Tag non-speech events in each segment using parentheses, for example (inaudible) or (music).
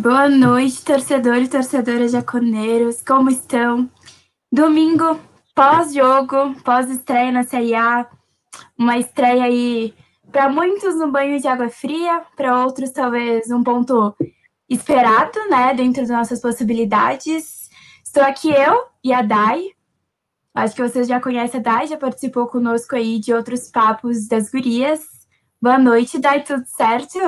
Boa noite, torcedores e torcedoras jaconeiros, como estão? Domingo, pós-jogo, pós-estreia na Série A, uma estreia aí para muitos um banho de água fria, para outros talvez um ponto esperado, né, dentro das nossas possibilidades. Estou aqui eu e a Dai. Acho que vocês já conhecem a Dai, já participou conosco aí de outros papos das gurias. Boa noite, Dai, tudo certo?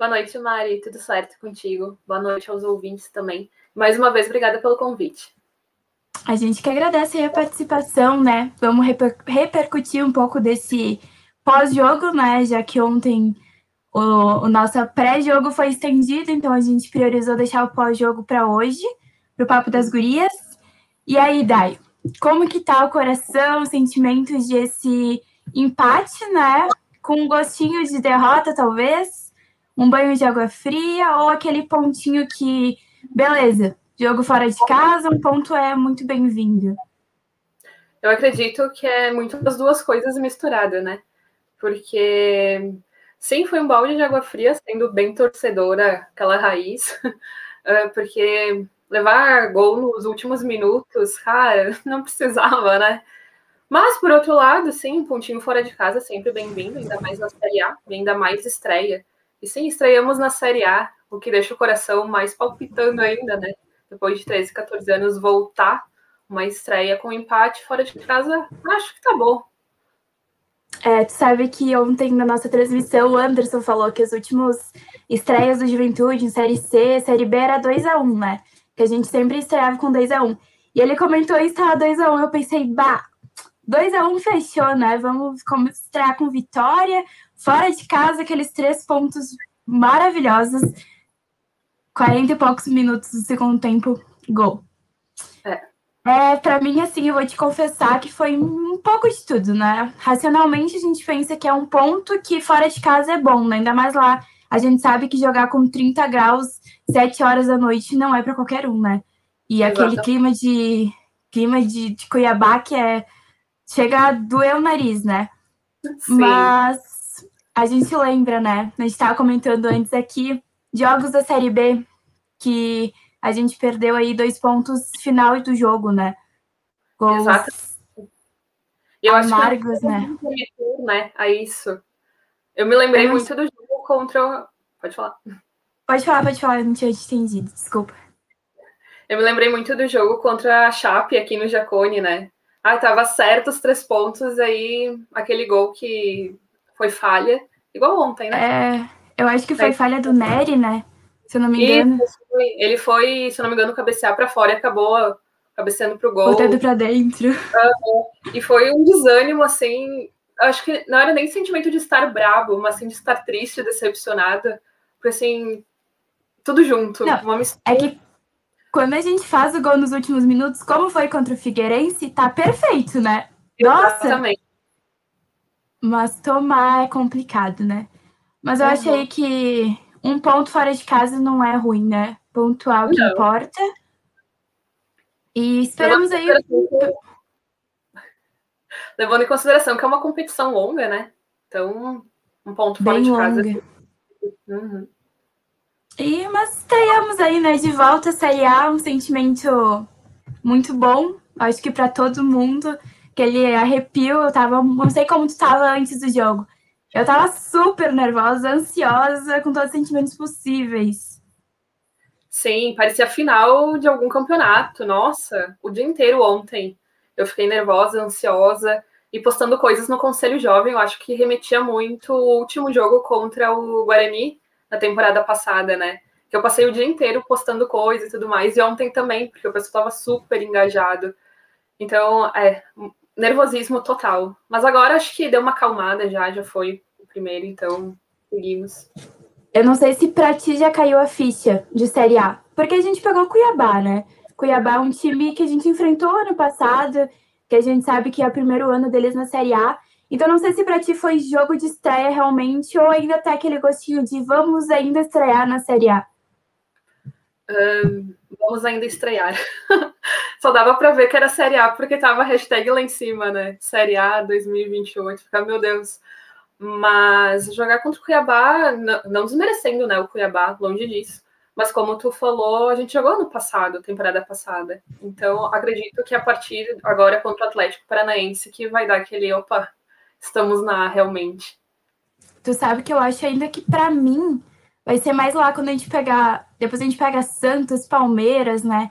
Boa noite, Mari, tudo certo contigo? Boa noite aos ouvintes também. Mais uma vez, obrigada pelo convite. A gente que agradece a participação, né? Vamos reper repercutir um pouco desse pós-jogo, né? Já que ontem o, o nosso pré-jogo foi estendido, então a gente priorizou deixar o pós-jogo para hoje, para o Papo das Gurias. E aí, Dai, como que tá o coração, os sentimentos desse empate, né? Com um gostinho de derrota, talvez? Um banho de água fria ou aquele pontinho que, beleza, jogo fora de casa, um ponto é muito bem-vindo. Eu acredito que é muito das duas coisas misturadas, né? Porque sim, foi um balde de água fria, sendo bem torcedora, aquela raiz, (laughs) porque levar gol nos últimos minutos, cara, (laughs) não precisava, né? Mas, por outro lado, sim, um pontinho fora de casa sempre bem-vindo, ainda mais na Série A, ainda mais estreia. E sim, estreamos na Série A, o que deixa o coração mais palpitando ainda, né? Depois de 13, 14 anos, voltar uma estreia com empate fora de casa, acho que tá bom. É, tu sabe que ontem na nossa transmissão o Anderson falou que as últimas estreias do Juventude em Série C, Série B era 2 a 1 né? Que a gente sempre estreava com 2 a 1 E ele comentou isso, tava 2 a 1 Eu pensei, bah, 2 a 1 fechou, né? Vamos estrear com vitória, fora de casa, aqueles três pontos maravilhosos. 40 e poucos minutos do segundo tempo, gol. É. É, para mim, assim, eu vou te confessar que foi um pouco de tudo, né? Racionalmente, a gente pensa que é um ponto que fora de casa é bom, né? Ainda mais lá, a gente sabe que jogar com 30 graus, 7 horas da noite, não é para qualquer um, né? E Exato. aquele clima de clima de, de Cuiabá que é chega a doer o nariz, né? Sim. Mas a gente lembra, né? A gente estava comentando antes aqui jogos da Série B que a gente perdeu aí dois pontos final do jogo, né? Gols Exato. Eu amargos, acho que né? né? A isso. Eu me lembrei eu muito do jogo contra. Pode falar. Pode falar, pode falar, eu não tinha entendido, desculpa. Eu me lembrei muito do jogo contra a Chape aqui no Jacone, né? Ah, tava certo os três pontos, aí aquele gol que foi falha, igual ontem, né? É, eu acho que foi falha do Nery, né? se eu não me engano. Isso, ele foi, se eu não me engano, cabecear para fora e acabou cabeceando para o gol. Botando para dentro. Uhum. E foi um desânimo, assim. Acho que não era nem sentimento de estar brabo, mas assim de estar triste, decepcionada. Porque assim, tudo junto. Não, uma É que quando a gente faz o gol nos últimos minutos, como foi contra o Figueirense, tá perfeito, né? Nossa! Exatamente. Mas tomar é complicado, né? Mas eu uhum. achei que um ponto fora de casa não é ruim, né? Pontual que não. importa. E esperamos aí. Levando em consideração que é uma competição longa, né? Então, um ponto fora Bem de longa. casa. Uhum. E, mas estreamos aí, né? De volta a Série A, um sentimento muito bom. Acho que para todo mundo. Aquele arrepio, eu tava. Não sei como tu tava antes do jogo. Eu tava super nervosa, ansiosa, com todos os sentimentos possíveis. Sim, parecia final de algum campeonato. Nossa, o dia inteiro ontem. Eu fiquei nervosa, ansiosa e postando coisas no Conselho Jovem. Eu acho que remetia muito o último jogo contra o Guarani na temporada passada, né? Que eu passei o dia inteiro postando coisas e tudo mais. E ontem também, porque o pessoal estava super engajado. Então, é, nervosismo total. Mas agora acho que deu uma acalmada já, já foi o primeiro, então seguimos. Eu não sei se pra ti já caiu a ficha de Série A, porque a gente pegou Cuiabá, né? Cuiabá é um time que a gente enfrentou ano passado, que a gente sabe que é o primeiro ano deles na Série A. Então não sei se pra ti foi jogo de estreia realmente, ou ainda tá aquele gostinho de vamos ainda estrear na Série A. Um, vamos ainda estrear. (laughs) Só dava para ver que era Série A porque tava a hashtag lá em cima, né? Série A 2028. Ficar, meu Deus. Mas jogar contra o Cuiabá, não, não desmerecendo, né? O Cuiabá, longe disso. Mas como tu falou, a gente jogou no passado, temporada passada. Então, acredito que a partir agora contra o Atlético Paranaense que vai dar aquele, opa, estamos na realmente. Tu sabe que eu acho ainda que para mim vai ser mais lá quando a gente pegar, depois a gente pega Santos, Palmeiras, né?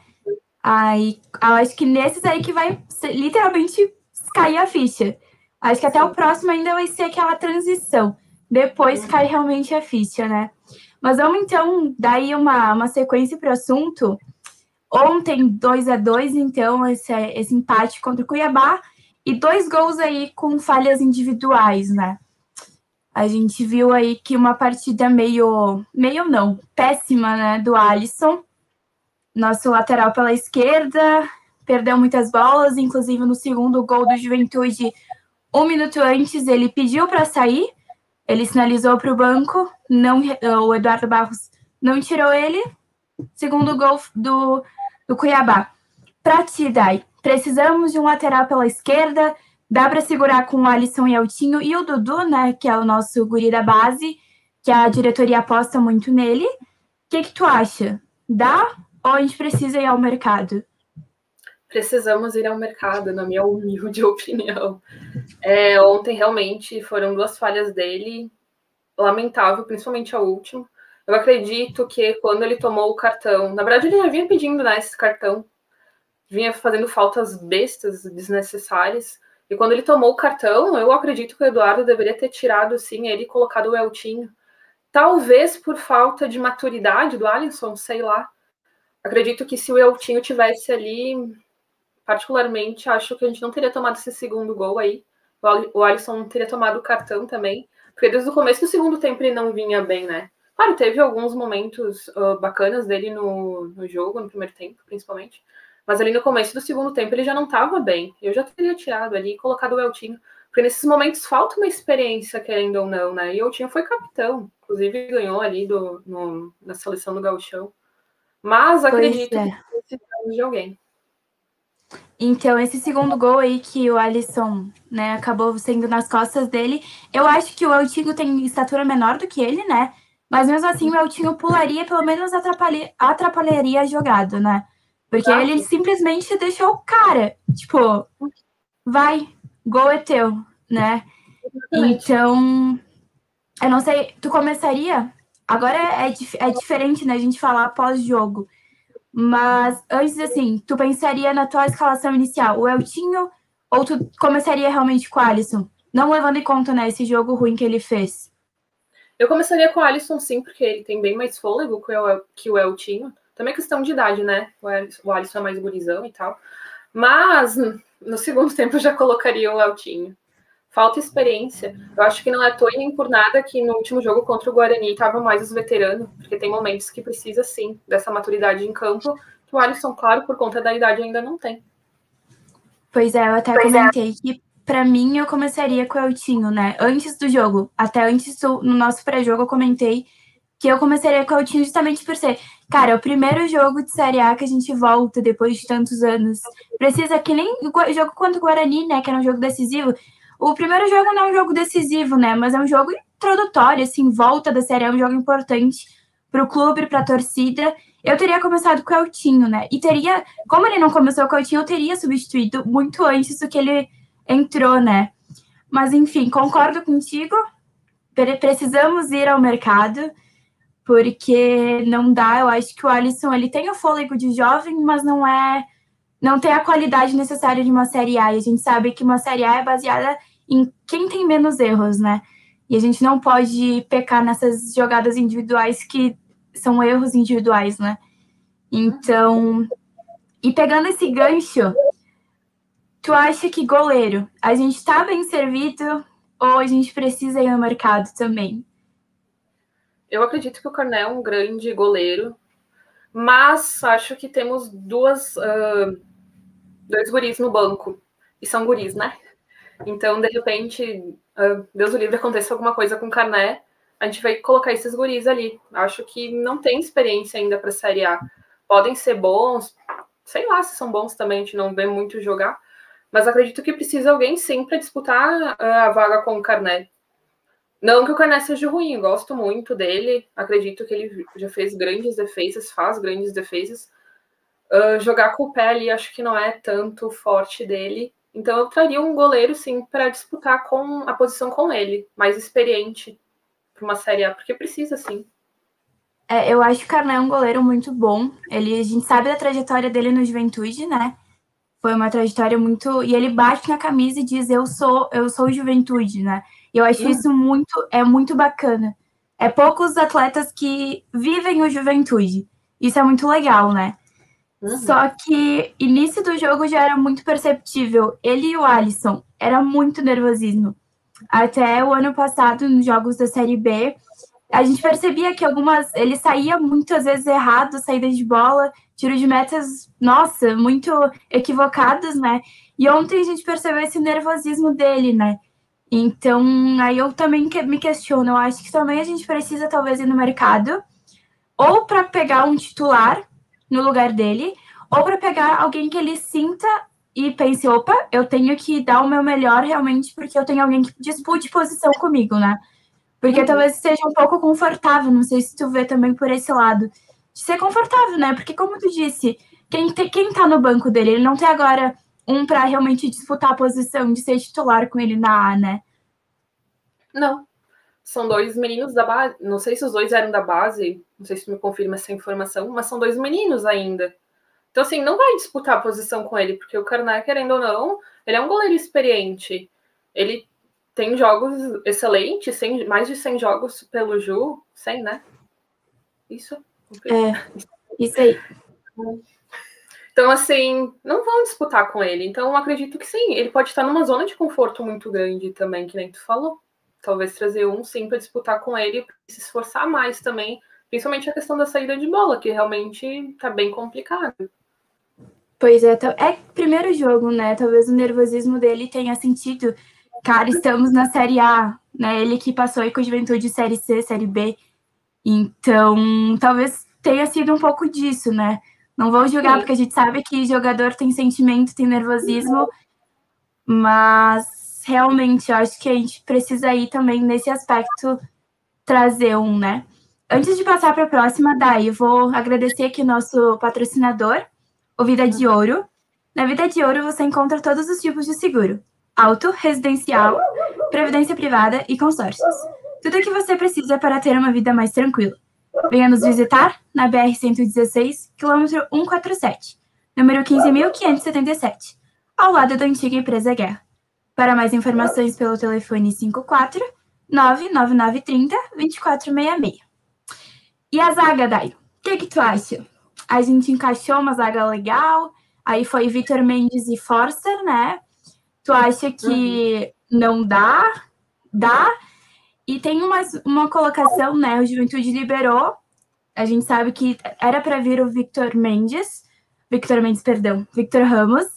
Aí, acho que nesses aí que vai literalmente cair a ficha. Acho que até o próximo ainda vai ser aquela transição. Depois cai realmente a ficha, né? Mas vamos então dar aí uma, uma sequência para o assunto. Ontem, 2 a 2 então, esse, esse empate contra o Cuiabá. E dois gols aí com falhas individuais, né? A gente viu aí que uma partida meio, meio não, péssima, né, do Alisson. Nosso lateral pela esquerda, perdeu muitas bolas, inclusive no segundo gol do Juventude, um minuto antes ele pediu para sair, ele sinalizou para o banco, não, o Eduardo Barros não tirou ele. Segundo gol do, do Cuiabá. Para ti, Dai, precisamos de um lateral pela esquerda, dá para segurar com o Alisson e Altinho e o Dudu, né, que é o nosso guri da base, que a diretoria aposta muito nele. O que, que tu acha? Dá ou a gente precisa ir ao mercado? precisamos ir ao mercado, na minha humilde (laughs) opinião. É, ontem realmente foram duas falhas dele, lamentável, principalmente a última. Eu acredito que quando ele tomou o cartão, na verdade ele já vinha pedindo né, esse cartão, vinha fazendo faltas bestas, desnecessárias. E quando ele tomou o cartão, eu acredito que o Eduardo deveria ter tirado sim ele e colocado o Eltinho. Talvez por falta de maturidade do Alisson, sei lá. Acredito que se o Eltinho tivesse ali, particularmente, acho que a gente não teria tomado esse segundo gol aí. O Alisson não teria tomado o cartão também, porque desde o começo do segundo tempo ele não vinha bem, né? Claro, teve alguns momentos uh, bacanas dele no, no jogo, no primeiro tempo, principalmente. Mas ali no começo do segundo tempo ele já não estava bem. Eu já teria tirado ali e colocado o Eltinho. Porque nesses momentos falta uma experiência, querendo ou não, né? E o Eltinho foi capitão. Inclusive ganhou ali do, no, na seleção do Gauchão. Mas acredito é. que precisamos de alguém. Então, esse segundo gol aí que o Alisson, né, acabou sendo nas costas dele, eu acho que o Eltinho tem estatura menor do que ele, né? Mas mesmo assim o Eltinho pularia, pelo menos atrapalharia, atrapalharia a jogada, né? Porque ah, ele simplesmente deixou o cara, tipo, vai, gol é teu, né? Então, eu não sei, tu começaria? Agora é, é diferente, né, a gente falar pós-jogo. Mas antes, assim, tu pensaria na tua escalação inicial, o Eltinho, ou tu começaria realmente com o Alisson? Não levando em conta, né, esse jogo ruim que ele fez. Eu começaria com o Alisson, sim, porque ele tem bem mais fôlego que o Eltinho. Também é questão de idade, né? O Alisson é mais gurizão e tal. Mas no segundo (laughs) tempo eu já colocaria o Eltinho. Falta experiência. Eu acho que não é toa nem por nada que no último jogo contra o Guarani estavam mais os veteranos, porque tem momentos que precisa sim dessa maturidade em campo, que o Alisson, claro, por conta da idade ainda não tem. Pois é, eu até pois é. comentei é. que para mim eu começaria com o Eltinho, né? Antes do jogo, até antes do, no nosso pré-jogo eu comentei que eu começaria com o Eltinho justamente por ser, cara, é o primeiro jogo de Série A que a gente volta depois de tantos anos. Precisa que nem o jogo contra o Guarani, né, que era um jogo decisivo, o primeiro jogo não é um jogo decisivo, né? Mas é um jogo introdutório, assim, volta da série, é um jogo importante para o clube, para a torcida. Eu teria começado com o Eltinho, né? E teria, como ele não começou com o Eltinho, eu teria substituído muito antes do que ele entrou, né? Mas enfim, concordo contigo. Precisamos ir ao mercado, porque não dá. Eu acho que o Alisson ele tem o fôlego de jovem, mas não é, não tem a qualidade necessária de uma série A. E a gente sabe que uma série A é baseada em quem tem menos erros, né? E a gente não pode pecar nessas jogadas individuais que são erros individuais, né? Então, e pegando esse gancho, tu acha que goleiro, a gente tá bem servido ou a gente precisa ir no mercado também? Eu acredito que o Cornel é um grande goleiro, mas acho que temos duas, uh, dois guris no banco. E são guris, né? Então, de repente, uh, Deus o livre, aconteça alguma coisa com o Carné, a gente vai colocar esses guris ali. Acho que não tem experiência ainda para Série A. Podem ser bons, sei lá se são bons também, a gente não vê muito jogar, mas acredito que precisa alguém sim para disputar uh, a vaga com o Carné. Não que o Carné seja ruim, gosto muito dele. Acredito que ele já fez grandes defesas, faz grandes defesas. Uh, jogar com o pé ali acho que não é tanto forte dele. Então eu traria um goleiro, sim, para disputar com a posição com ele, mais experiente para uma Série A, porque precisa, sim. É, eu acho que o Carné é um goleiro muito bom. Ele, a gente sabe da trajetória dele no Juventude, né? Foi uma trajetória muito. E ele bate na camisa e diz: Eu sou, eu sou Juventude, né? E eu acho uhum. isso muito, é muito bacana. É poucos atletas que vivem o Juventude. Isso é muito legal, né? Uhum. Só que início do jogo já era muito perceptível. Ele e o Alisson era muito nervosismo. Até o ano passado, nos jogos da Série B, a gente percebia que algumas. Ele saía muitas vezes errado, saída de bola, tiro de metas, nossa, muito equivocados, né? E ontem a gente percebeu esse nervosismo dele, né? Então, aí eu também me questiono. Eu acho que também a gente precisa, talvez, ir no mercado, ou para pegar um titular no lugar dele, ou para pegar alguém que ele sinta e pense: opa, eu tenho que dar o meu melhor realmente, porque eu tenho alguém que dispute posição comigo, né? Porque uhum. talvez seja um pouco confortável, não sei se tu vê também por esse lado. De ser confortável, né? Porque, como tu disse, quem, te, quem tá no banco dele, ele não tem agora um para realmente disputar a posição de ser titular com ele na A, né? Não. São dois meninos da base. Não sei se os dois eram da base, não sei se me confirma essa informação, mas são dois meninos ainda. Então, assim, não vai disputar a posição com ele, porque o Karnak, querendo ou não, ele é um goleiro experiente. Ele tem jogos excelentes, 100, mais de 100 jogos pelo Ju, 100, né? Isso? É, isso aí. Então, assim, não vão disputar com ele. Então, acredito que sim, ele pode estar numa zona de conforto muito grande também, que nem tu falou. Talvez trazer um, sim, para disputar com ele e se esforçar mais também, principalmente a questão da saída de bola, que realmente está bem complicado. Pois é, é primeiro jogo, né? Talvez o nervosismo dele tenha sentido. Cara, estamos na Série A, né? Ele que passou aí com a Juventude Série C, Série B. Então, talvez tenha sido um pouco disso, né? Não vou julgar, Sim. porque a gente sabe que jogador tem sentimento, tem nervosismo, mas realmente eu acho que a gente precisa ir também nesse aspecto trazer um, né? Antes de passar para a próxima, Dai, vou agradecer aqui nosso patrocinador, o Vida de Ouro. Na Vida de Ouro você encontra todos os tipos de seguro: auto, residencial, previdência privada e consórcios. Tudo o que você precisa para ter uma vida mais tranquila. Venha nos visitar na BR-116, quilômetro 147, número 15.577, ao lado da antiga empresa Guerra. Para mais informações pelo telefone 54 99930 2466. E a zaga, Dai? O que, que tu acha? A gente encaixou uma zaga legal, aí foi Vitor Mendes e Forster, né? Tu acha que uhum. não dá? Dá? E tem uma, uma colocação, né? O Juventude liberou. A gente sabe que era para vir o Victor Mendes. Victor Mendes, perdão. Victor Ramos.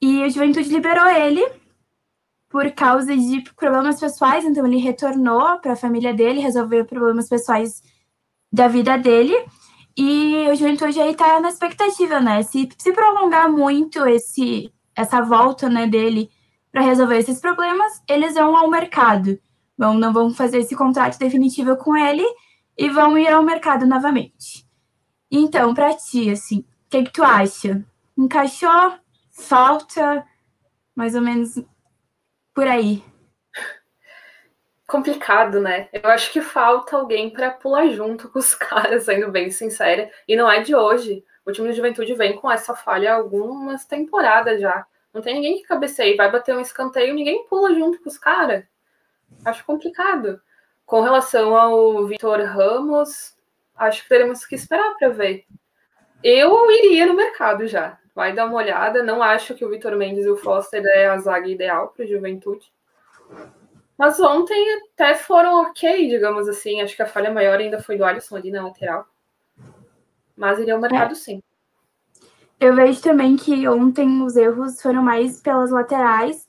E o Juventude liberou ele por causa de problemas pessoais. Então, ele retornou para a família dele, resolveu problemas pessoais da vida dele. E o Juventude aí tá na expectativa, né? Se, se prolongar muito esse, essa volta né, dele para resolver esses problemas, eles vão ao mercado vão, não vão fazer esse contrato definitivo com ele e vão ir ao mercado novamente. Então, para ti, assim, o que, que tu acha? Encaixou? Falta? Mais ou menos por aí. Complicado, né? Eu acho que falta alguém para pular junto com os (laughs) caras, sendo bem sincera. E não é de hoje. O time de juventude vem com essa falha algumas temporadas já. Não tem ninguém que cabeceie, vai bater um escanteio, ninguém pula junto com os caras acho complicado. Com relação ao Vitor Ramos, acho que teremos que esperar para ver. Eu iria no mercado já. Vai dar uma olhada. Não acho que o Vitor Mendes e o Foster é a zaga ideal para o Juventude. Mas ontem até foram ok, digamos assim. Acho que a falha maior ainda foi do Alisson ali na lateral. Mas iria ao mercado é. sim. Eu vejo também que ontem os erros foram mais pelas laterais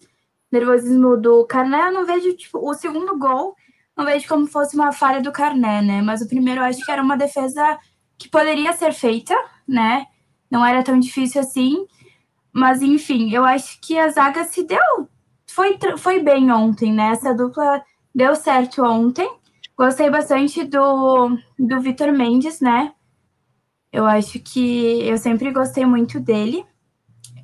nervosismo do Carné, eu não vejo, tipo, o segundo gol, não vejo como fosse uma falha do Carné, né? Mas o primeiro eu acho que era uma defesa que poderia ser feita, né? Não era tão difícil assim. Mas, enfim, eu acho que a zaga se deu. Foi, foi bem ontem, né? Essa dupla deu certo ontem. Gostei bastante do, do Vitor Mendes, né? Eu acho que eu sempre gostei muito dele.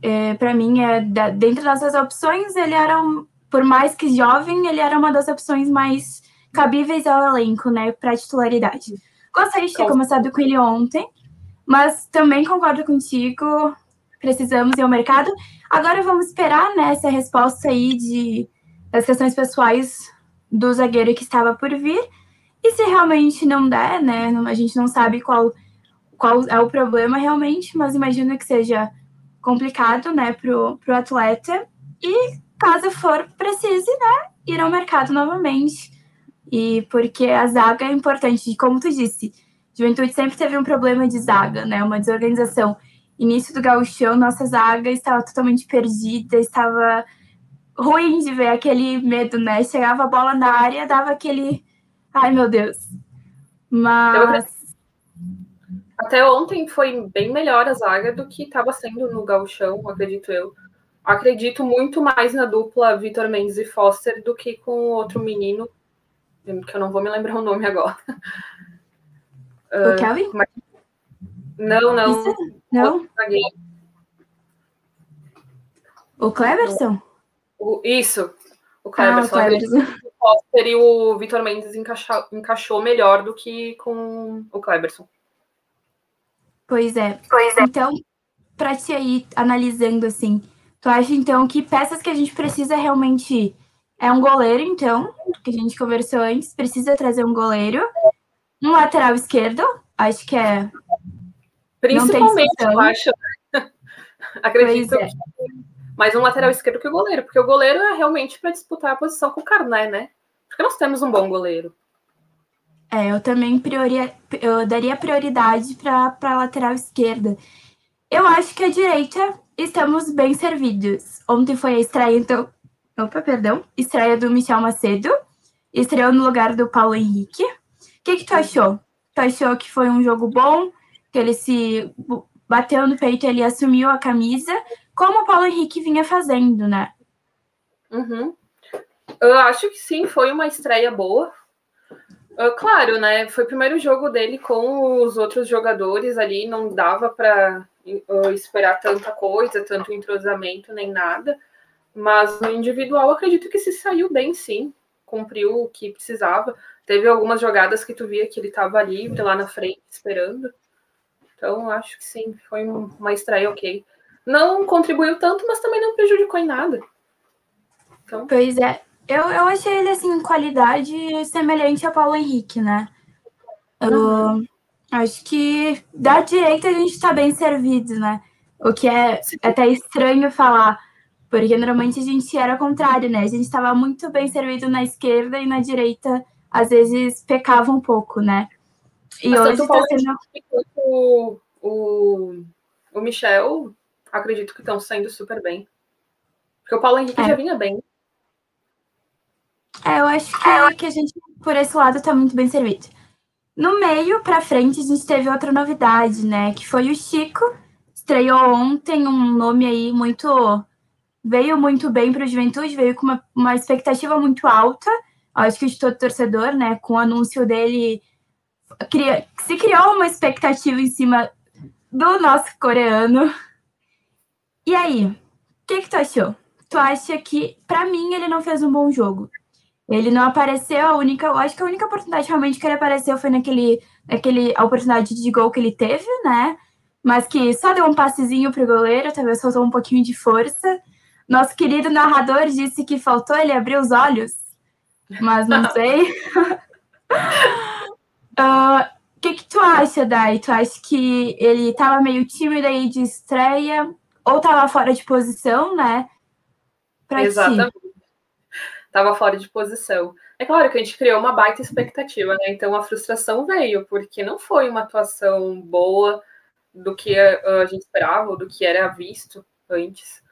É, para mim, é, da, dentro dessas opções, ele era, um, por mais que jovem, ele era uma das opções mais cabíveis ao elenco, né? Para titularidade. Gostaria de ter começado com ele ontem, mas também concordo contigo. Precisamos ir ao mercado. Agora vamos esperar né, essa resposta aí de, das questões pessoais do zagueiro que estava por vir. E se realmente não der, né? A gente não sabe qual, qual é o problema realmente, mas imagino que seja complicado, né, pro, pro atleta. E caso for precise, né, ir ao mercado novamente. E porque a zaga é importante, como tu disse, Juventude sempre teve um problema de zaga, né, uma desorganização. Início do gauchão, nossa zaga estava totalmente perdida, estava ruim de ver aquele medo, né? Chegava a bola na área, dava aquele. Ai, meu Deus. Mas. Até ontem foi bem melhor a zaga do que estava sendo no Gauchão, acredito eu. Acredito muito mais na dupla Vitor Mendes e Foster do que com o outro menino, que eu não vou me lembrar o nome agora. (laughs) O uh, Kelvin? Mas... Não, não. Isso? Não? O Cleberson? O, isso, o Cleberson. Ah, o, Cleberson. o Foster e o Vitor Mendes encaixou, encaixou melhor do que com o Cleberson. Pois é. Pois é. Então, para te aí analisando assim, tu acha então que peças que a gente precisa realmente é um goleiro, então, que a gente conversou antes, precisa trazer um goleiro, um lateral esquerdo, acho que é. Principalmente, eu acho. (laughs) Acredito é. mais um lateral esquerdo que o goleiro, porque o goleiro é realmente para disputar a posição com o Carné, né? Porque nós temos um bom goleiro. É, eu também prioria, eu daria prioridade para a lateral esquerda. Eu acho que a direita estamos bem servidos. Ontem foi a estreia, então. Opa, perdão. Estreia do Michel Macedo. Estreou no lugar do Paulo Henrique. O que, que tu achou? Tu achou que foi um jogo bom? Que ele se bateu no peito, ele assumiu a camisa? como o Paulo Henrique vinha fazendo, né? Uhum. Eu acho que sim, foi uma estreia boa. Uh, claro, né? Foi o primeiro jogo dele com os outros jogadores ali, não dava para uh, esperar tanta coisa, tanto entrosamento nem nada. Mas no individual, acredito que se saiu bem, sim. Cumpriu o que precisava. Teve algumas jogadas que tu via que ele estava livre lá na frente, esperando. Então, acho que sim, foi uma estreia ok não contribuiu tanto, mas também não prejudicou em nada. Então... Pois é. Eu, eu achei ele, assim, qualidade semelhante ao Paulo Henrique, né? Uhum. Eu acho que da direita a gente está bem servido, né? O que é Sim. até estranho falar, porque normalmente a gente era contrário, né? A gente estava muito bem servido na esquerda e na direita, às vezes, pecava um pouco, né? E Mas hoje está sendo. O, o, o Michel acredito que estão saindo super bem. Porque o Paulo Henrique é. já vinha bem. É, eu acho que, que a gente, por esse lado, está muito bem servido. No meio, para frente, a gente teve outra novidade, né? Que foi o Chico. Estreou ontem um nome aí muito. Veio muito bem para o Juventude, veio com uma, uma expectativa muito alta. Acho que de todo torcedor, né? Com o anúncio dele. Cria, se criou uma expectativa em cima do nosso coreano. E aí, o que, que tu achou? Tu acha que, para mim, ele não fez um bom jogo? Ele não apareceu, a única, eu acho que a única oportunidade realmente que ele apareceu foi naquele, naquele a oportunidade de gol que ele teve, né? Mas que só deu um passezinho pro goleiro, talvez faltou um pouquinho de força. Nosso querido narrador disse que faltou ele abrir os olhos, mas não (laughs) sei. (laughs) O uh, que, que tu acha, Dai? Tu acha que ele tava meio tímido aí de estreia? ou estava fora de posição, né? Pra Exatamente. Ti. Tava fora de posição. É claro que a gente criou uma baita expectativa, né? Então a frustração veio, porque não foi uma atuação boa do que a, a gente esperava, do que era visto antes.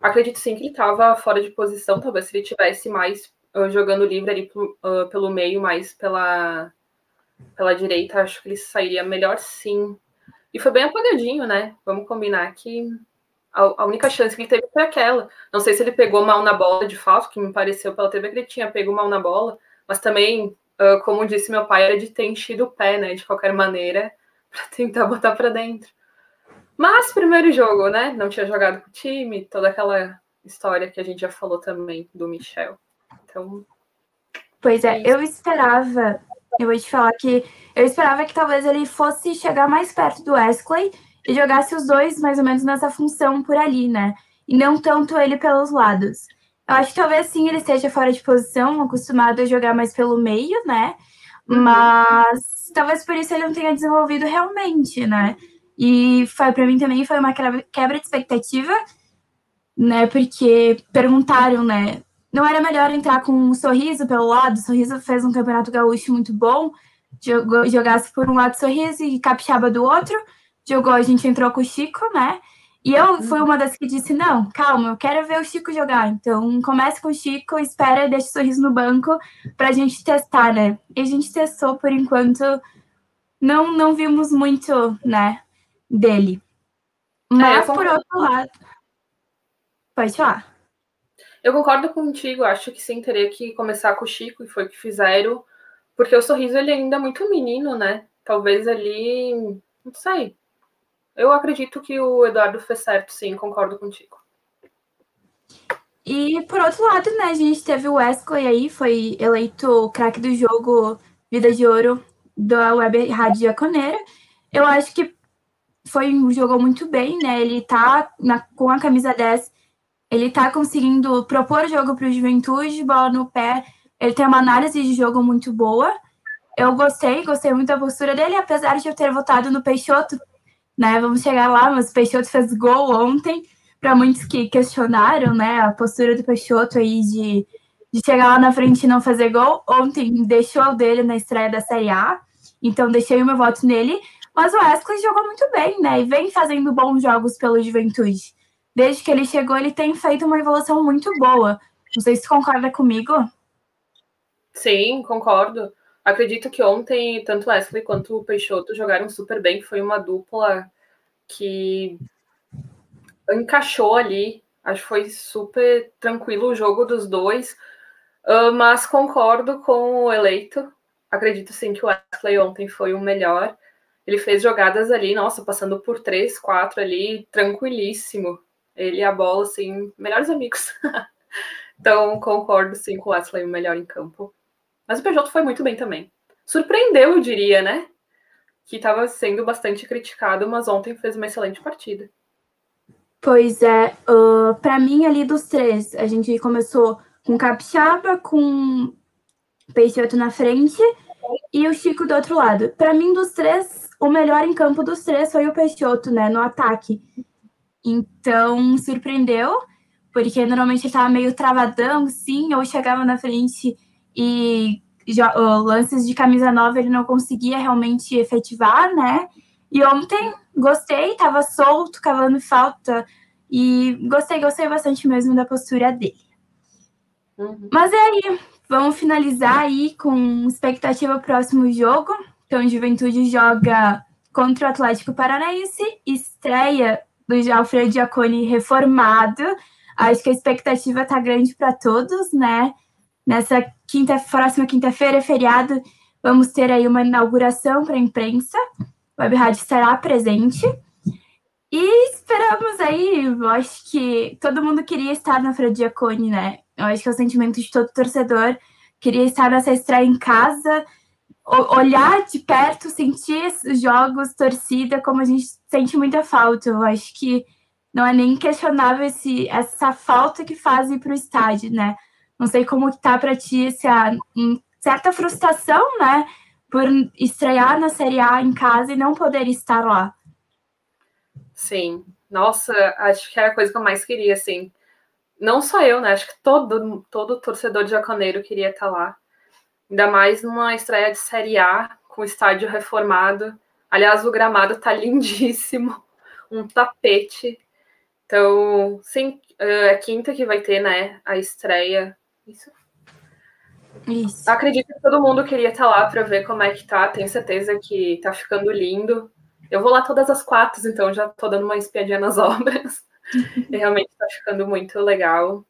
Acredito sim que ele estava fora de posição, talvez se ele tivesse mais uh, jogando livre ali uh, pelo meio, mais pela, pela direita, acho que ele sairia melhor sim. E foi bem apagadinho, né? Vamos combinar que a, única chance que ele teve foi aquela. Não sei se ele pegou mal na bola de fato, que me pareceu pela TV que ele tinha pego mal na bola, Mas também, uh, como disse meu pai, era de ter enchido o pé, né? De qualquer maneira, (laughs) para tentar botar para dentro. Mas primeiro jogo, né? Não tinha jogado com o time, toda aquela história que a gente já falou também do Michel. Então. Pois é, é eu esperava, eu vou te falar que eu esperava que talvez ele fosse chegar mais perto do Wesley e jogasse os dois mais ou menos nessa função por ali, né? E não tanto ele pelos lados. Eu acho que talvez sim ele esteja fora de posição, acostumado a jogar mais pelo meio, né? Uhum. Mas talvez por isso ele não tenha desenvolvido realmente, né? E foi para mim também foi uma quebra de expectativa, né? Porque perguntaram, né? Não era melhor entrar com um sorriso pelo lado? O sorriso fez um campeonato gaúcho muito bom, jogasse por um lado sorriso e capixaba do outro. Jogou, a gente entrou com o Chico, né? E eu fui uma das que disse: não, calma, eu quero ver o Chico jogar. Então, comece com o Chico, espera, deixa o sorriso no banco para a gente testar, né? E a gente testou por enquanto, não, não vimos muito, né? dele. É, Mas, é, por outro lado. Pode falar. Eu concordo contigo, acho que sim, teria que começar com o Chico, e foi o que fizeram, porque o sorriso ele ainda é muito menino, né? Talvez ali. Não sei. Eu acredito que o Eduardo fez certo, sim, concordo contigo. E por outro lado, né, a gente teve o Wesley aí, foi eleito craque do jogo Vida de Ouro da Web Rádio Jaconeira. Eu acho que foi jogou muito bem, né? Ele tá na, com a camisa 10, ele tá conseguindo propor jogo para o Juventude, bola no pé. Ele tem uma análise de jogo muito boa. Eu gostei, gostei muito da postura dele, apesar de eu ter votado no Peixoto, né? Vamos chegar lá, mas o Peixoto fez gol ontem. Para muitos que questionaram, né, a postura do Peixoto aí de, de chegar lá na frente e não fazer gol, ontem deixou o dele na estreia da Série A. Então deixei o meu voto nele. Mas o Wesley jogou muito bem, né? E vem fazendo bons jogos pelo Juventude. Desde que ele chegou, ele tem feito uma evolução muito boa. Não sei se concorda comigo. Sim, concordo. Acredito que ontem tanto Wesley quanto o Peixoto jogaram super bem. Foi uma dupla que encaixou ali. Acho que foi super tranquilo o jogo dos dois. Uh, mas concordo com o eleito. Acredito sim que o Wesley ontem foi o melhor. Ele fez jogadas ali, nossa, passando por três, quatro ali, tranquilíssimo. Ele e a bola, assim, melhores amigos. (laughs) então, concordo sim com o Wesley, o melhor em campo. Mas o Peugeot foi muito bem também. Surpreendeu, eu diria, né? Que estava sendo bastante criticado, mas ontem fez uma excelente partida. Pois é, uh, para mim ali dos três, a gente começou com Capixaba, com Peixoto na frente e o Chico do outro lado. Para mim, dos três, o melhor em campo dos três foi o Peixoto, né, no ataque. Então, surpreendeu, porque normalmente ele estava meio travadão, sim, ou chegava na frente e já, lances de camisa nova ele não conseguia realmente efetivar, né? E ontem gostei, estava solto, cavando falta, e gostei, gostei bastante mesmo da postura dele. Uhum. Mas é aí, vamos finalizar aí com expectativa próximo jogo. Então, Juventude joga contra o Atlético Paranaense, estreia do Alfredo Giacone reformado. Acho que a expectativa está grande para todos, né? Nessa quinta, próxima quinta-feira, feriado, vamos ter aí uma inauguração para a imprensa. O Web Rádio estará presente. E esperamos aí, eu acho que todo mundo queria estar na Alfredo Giacone, né? Eu acho que é o sentimento de todo torcedor. Queria estar nessa estreia em casa, olhar de perto, sentir esses jogos, torcida, como a gente sente muita falta. Eu acho que não é nem questionável esse, essa falta que fazem para o estádio, né? Não sei como tá para ti essa certa frustração, né? Por estrear na Série A em casa e não poder estar lá. Sim. Nossa, acho que era a coisa que eu mais queria, assim. Não só eu, né? Acho que todo, todo torcedor de Jaconeiro queria estar lá. Ainda mais numa estreia de Série A, com estádio reformado. Aliás, o gramado tá (laughs) lindíssimo, um tapete. Então, sim, é, é quinta que vai ter, né, a estreia. Isso. Isso. Acredito que todo mundo queria estar lá para ver como é que tá. Tenho certeza que tá ficando lindo. Eu vou lá todas as quatro, então já tô dando uma espiadinha nas (laughs) obras. realmente tá ficando muito legal.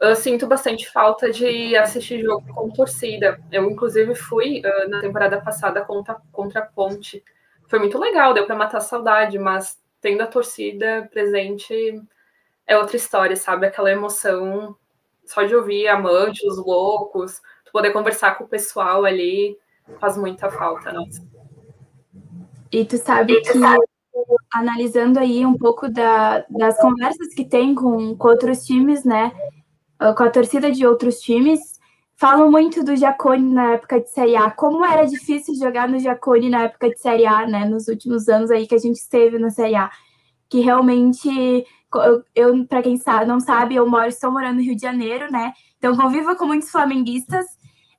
eu sinto bastante falta de assistir jogo com torcida. Eu, inclusive, fui uh, na temporada passada contra, contra a Ponte. Foi muito legal, deu para matar a saudade, mas tendo a torcida presente é outra história, sabe? Aquela emoção só de ouvir amante, os loucos, poder conversar com o pessoal ali faz muita falta, nossa. E tu sabe que analisando aí um pouco da, das conversas que tem com, com outros times, né? Ah, com a torcida de outros times, falam muito do Jacone na época de Série A, como era difícil jogar no Jacone na época de Série A, né? Nos últimos anos aí que a gente esteve na Série A. Que realmente, eu, eu para quem sabe, não sabe, eu moro, estou morando no Rio de Janeiro, né? Então convivo com muitos flamenguistas.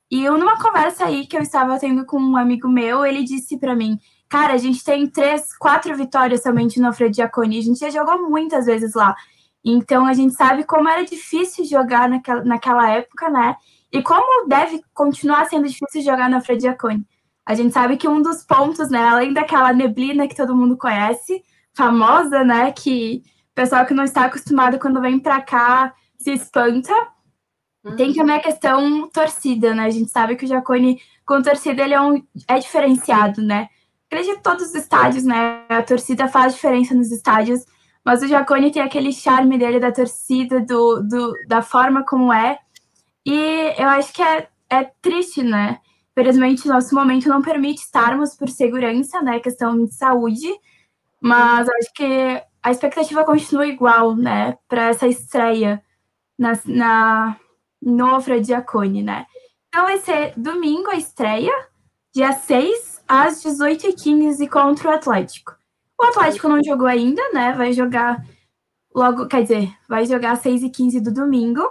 E eu, numa conversa aí que eu estava tendo com um amigo meu, ele disse para mim: Cara, a gente tem três, quatro vitórias somente no Alfredo Giacone. A gente já jogou muitas vezes lá. Então a gente sabe como era difícil jogar naquela, naquela época, né? E como deve continuar sendo difícil jogar na Frediacone. A gente sabe que um dos pontos, né, além daquela neblina que todo mundo conhece, famosa, né, que pessoal que não está acostumado quando vem para cá se espanta, uhum. tem também a questão torcida, né? A gente sabe que o Jacone com torcida ele é, um, é diferenciado, né? Acredito que todos os estádios, né? A torcida faz diferença nos estádios, mas o Jacone tem aquele charme dele da torcida, do, do, da forma como é. E eu acho que é, é triste, né? Infelizmente, nosso momento não permite estarmos por segurança, né? Questão de saúde. Mas acho que a expectativa continua igual, né? Para essa estreia na, na, no né? Então vai ser domingo a estreia, dia 6, às 18h15 contra o Atlético. O Atlético não jogou ainda, né? Vai jogar logo, quer dizer, vai jogar às 6 e 15 do domingo,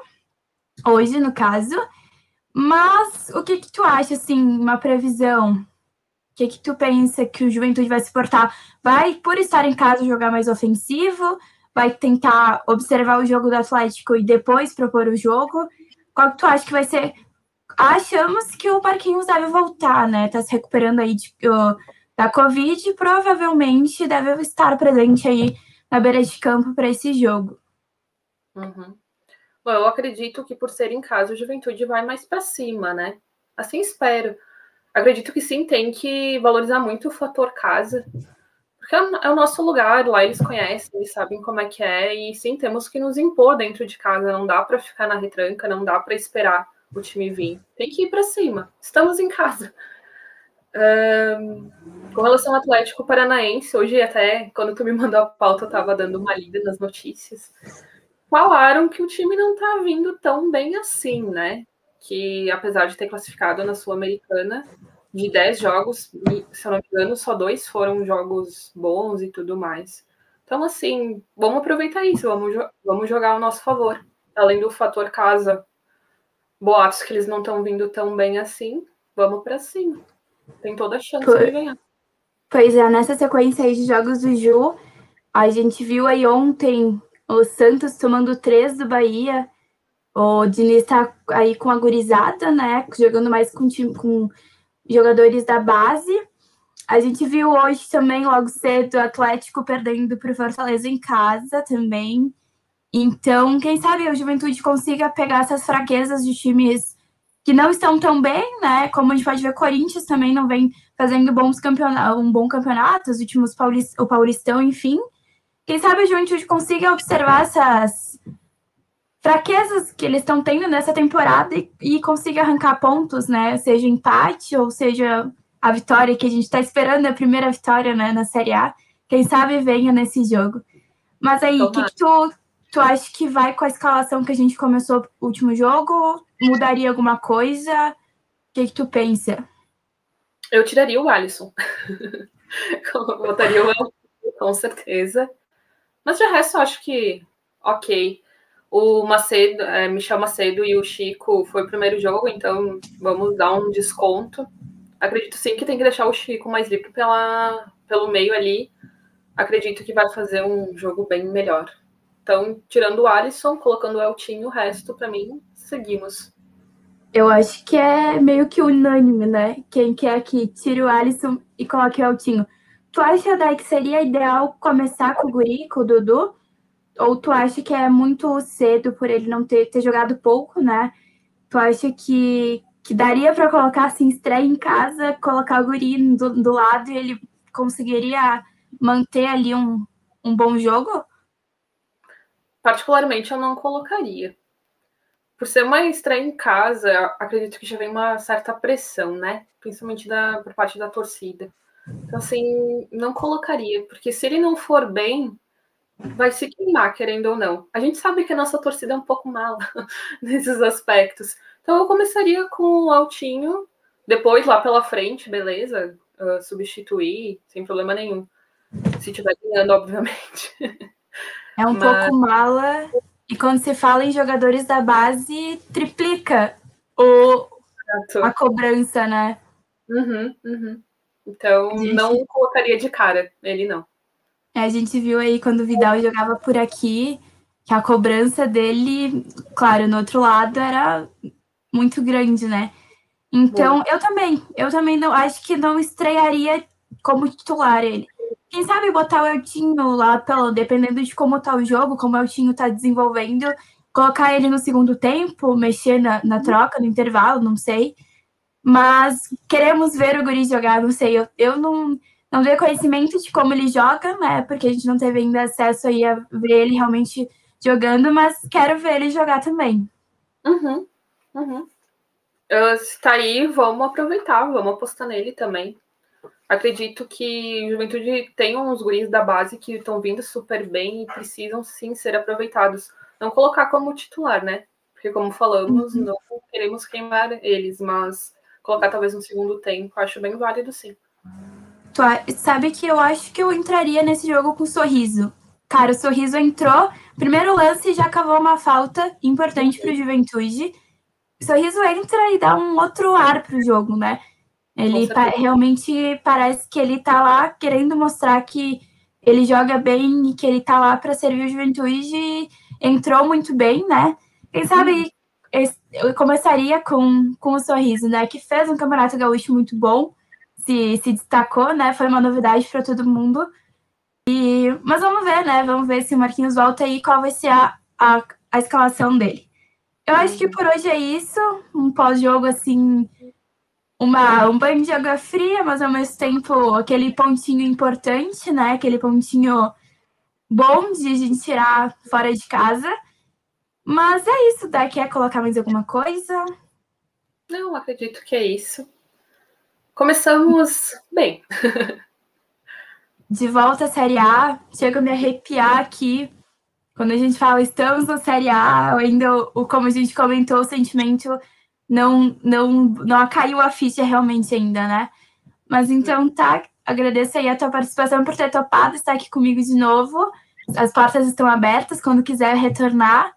hoje, no caso. Mas o que que tu acha, assim, uma previsão? Que que tu pensa que o Juventude vai se portar? Vai, por estar em casa, jogar mais ofensivo? Vai tentar observar o jogo do Atlético e depois propor o jogo? Qual que tu acha que vai ser? Achamos que o Marquinhos deve voltar, né? Tá se recuperando aí de, da Covid, provavelmente deve estar presente aí na beira de campo para esse jogo. Uhum. Bom, eu acredito que por ser em casa, o Juventude vai mais para cima, né? Assim espero. Acredito que sim, tem que valorizar muito o fator casa, porque é o nosso lugar, lá eles conhecem, eles sabem como é que é, e sim, temos que nos impor dentro de casa, não dá para ficar na retranca, não dá para esperar o time vir. Tem que ir para cima. Estamos em casa. Um, com relação ao Atlético Paranaense, hoje até quando tu me mandou a pauta, eu estava dando uma lida nas notícias. Falaram que o time não está vindo tão bem assim, né? Que apesar de ter classificado na Sul-Americana, de 10 jogos, se eu não me engano, só dois foram jogos bons e tudo mais. Então, assim, vamos aproveitar isso, vamos, vamos jogar ao nosso favor. Além do fator casa, boatos que eles não estão vindo tão bem assim, vamos para cima. Tem toda a chance Por... de ganhar. Pois é, nessa sequência aí de jogos do Ju, a gente viu aí ontem o Santos tomando três do Bahia. O Diniz tá aí com a gurizada, né? Jogando mais com, time, com jogadores da base. A gente viu hoje também, logo cedo, o Atlético perdendo para o Fortaleza em casa também. Então, quem sabe a Juventude consiga pegar essas fraquezas de times que não estão tão bem, né? Como a gente pode ver, Corinthians também não vem fazendo bons campeonatos, um bom campeonato, os últimos Paulist, o Paulistão, enfim. Quem sabe a Juventude consiga observar essas fraquezas que eles estão tendo nessa temporada e, e consiga arrancar pontos, né? Seja empate ou seja a vitória que a gente está esperando, a primeira vitória né, na Série A. Quem sabe venha nesse jogo. Mas aí, o que, que tu, tu acha que vai com a escalação que a gente começou o último jogo? mudaria alguma coisa? O que, que tu pensa? Eu tiraria o Alisson. (laughs) Botaria o Alisson, com certeza. Mas de resto, eu acho que ok. O Macedo, é, Michel Macedo e o Chico foi o primeiro jogo, então vamos dar um desconto. Acredito sim que tem que deixar o Chico mais livre pela, pelo meio ali. Acredito que vai fazer um jogo bem melhor. Então, tirando o Alisson, colocando o Eltinho, o resto, para mim, seguimos. Eu acho que é meio que unânime, né? Quem quer que tire o Alisson e coloque o Eltinho. Tu acha, Dai, que seria ideal começar com o Guri, com o Dudu? Ou tu acha que é muito cedo por ele não ter, ter jogado pouco, né? Tu acha que, que daria para colocar assim, estreia em casa, colocar o guri do, do lado e ele conseguiria manter ali um, um bom jogo? Particularmente, eu não colocaria. Por ser uma estreia em casa, acredito que já vem uma certa pressão, né? Principalmente da, por parte da torcida. Então, assim, não colocaria, porque se ele não for bem, vai se queimar, querendo ou não. A gente sabe que a nossa torcida é um pouco mala (laughs) nesses aspectos. Então, eu começaria com o Altinho, depois lá pela frente, beleza? Uh, substituir, sem problema nenhum. Se tiver ganhando, obviamente. (laughs) É um Mas... pouco mala. E quando se fala em jogadores da base, triplica o, a cobrança, né? Uhum, uhum. Então, gente... não colocaria de cara, ele não. É, a gente viu aí quando o Vidal jogava por aqui, que a cobrança dele, claro, no outro lado era muito grande, né? Então, Bom. eu também, eu também não acho que não estrearia como titular ele. Quem sabe botar o Eltinho lá, pelo, dependendo de como tá o jogo, como o Eltinho tá desenvolvendo, colocar ele no segundo tempo, mexer na, na troca, no intervalo, não sei. Mas queremos ver o Guri jogar, não sei. Eu, eu não, não tenho conhecimento de como ele joga, né? Porque a gente não teve ainda acesso aí a ver ele realmente jogando, mas quero ver ele jogar também. Uhum, uhum. Está aí, vamos aproveitar, vamos apostar nele também. Acredito que o Juventude tem uns guris da base que estão vindo super bem e precisam sim ser aproveitados. Não colocar como titular, né? Porque, como falamos, uhum. não queremos queimar eles, mas colocar talvez no segundo tempo, acho bem válido sim. Tu sabe que eu acho que eu entraria nesse jogo com sorriso. Cara, o sorriso entrou, primeiro lance já cavou uma falta importante para o Juventude. O sorriso entra e dá um outro ar para o jogo, né? Ele pa realmente parece que ele tá lá querendo mostrar que ele joga bem e que ele tá lá para servir o Juventude e entrou muito bem, né? Quem sabe eu começaria com, com o Sorriso, né? Que fez um campeonato gaúcho muito bom, se, se destacou, né? Foi uma novidade para todo mundo. E, mas vamos ver, né? Vamos ver se o Marquinhos volta aí qual vai ser a, a, a escalação dele. Eu acho que por hoje é isso. Um pós-jogo, assim, uma, um banho de água fria, mas ao mesmo tempo aquele pontinho importante, né? Aquele pontinho bom de a gente tirar fora de casa. Mas é isso, Dá. Quer colocar mais alguma coisa? Não, acredito que é isso. Começamos bem. de volta à Série A, chego a me arrepiar aqui. Quando a gente fala estamos na Série A, ainda o, como a gente comentou, o sentimento não, não, não caiu a ficha realmente ainda, né? Mas então tá, agradeço aí a tua participação por ter topado estar aqui comigo de novo. As portas estão abertas, quando quiser retornar,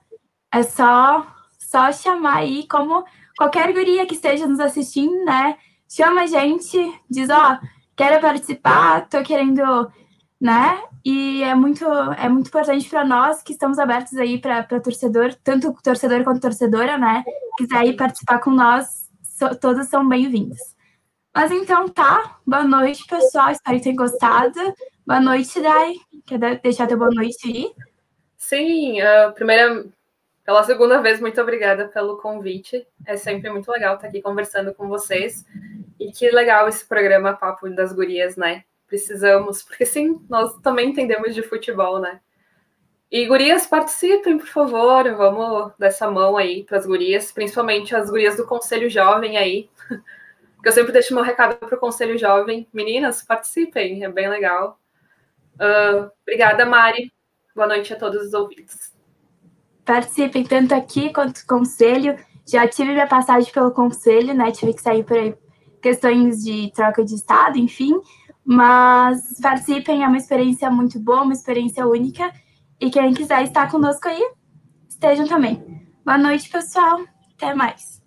é só, só chamar aí, como qualquer guria que esteja nos assistindo, né? Chama a gente, diz, ó, oh, quero participar, tô querendo, né? E é muito, é muito importante para nós que estamos abertos aí para torcedor, tanto torcedor quanto torcedora, né? Quiser ir participar com nós, so, todos são bem-vindos. Mas então tá, boa noite, pessoal. Espero que tenham gostado. Boa noite, Dai. Quer deixar teu boa noite aí? Sim, primeira pela segunda vez, muito obrigada pelo convite. É sempre muito legal estar aqui conversando com vocês. E que legal esse programa Papo das Gurias, né? Precisamos, (laughs) porque sim, nós também entendemos de futebol, né? E gurias, participem, por favor. Vamos dessa mão aí para as gurias, principalmente as gurias do Conselho Jovem aí. (laughs) Porque eu sempre deixo meu recado para o Conselho Jovem. Meninas, participem, é bem legal. Uh, obrigada, Mari. Boa noite a todos os ouvintes participem tanto aqui quanto conselho. Já tive minha passagem pelo conselho, né? Tive que sair por aí, questões de troca de estado, enfim. Mas participem, é uma experiência muito boa, uma experiência única. E quem quiser estar conosco aí, estejam também. Boa noite, pessoal. Até mais.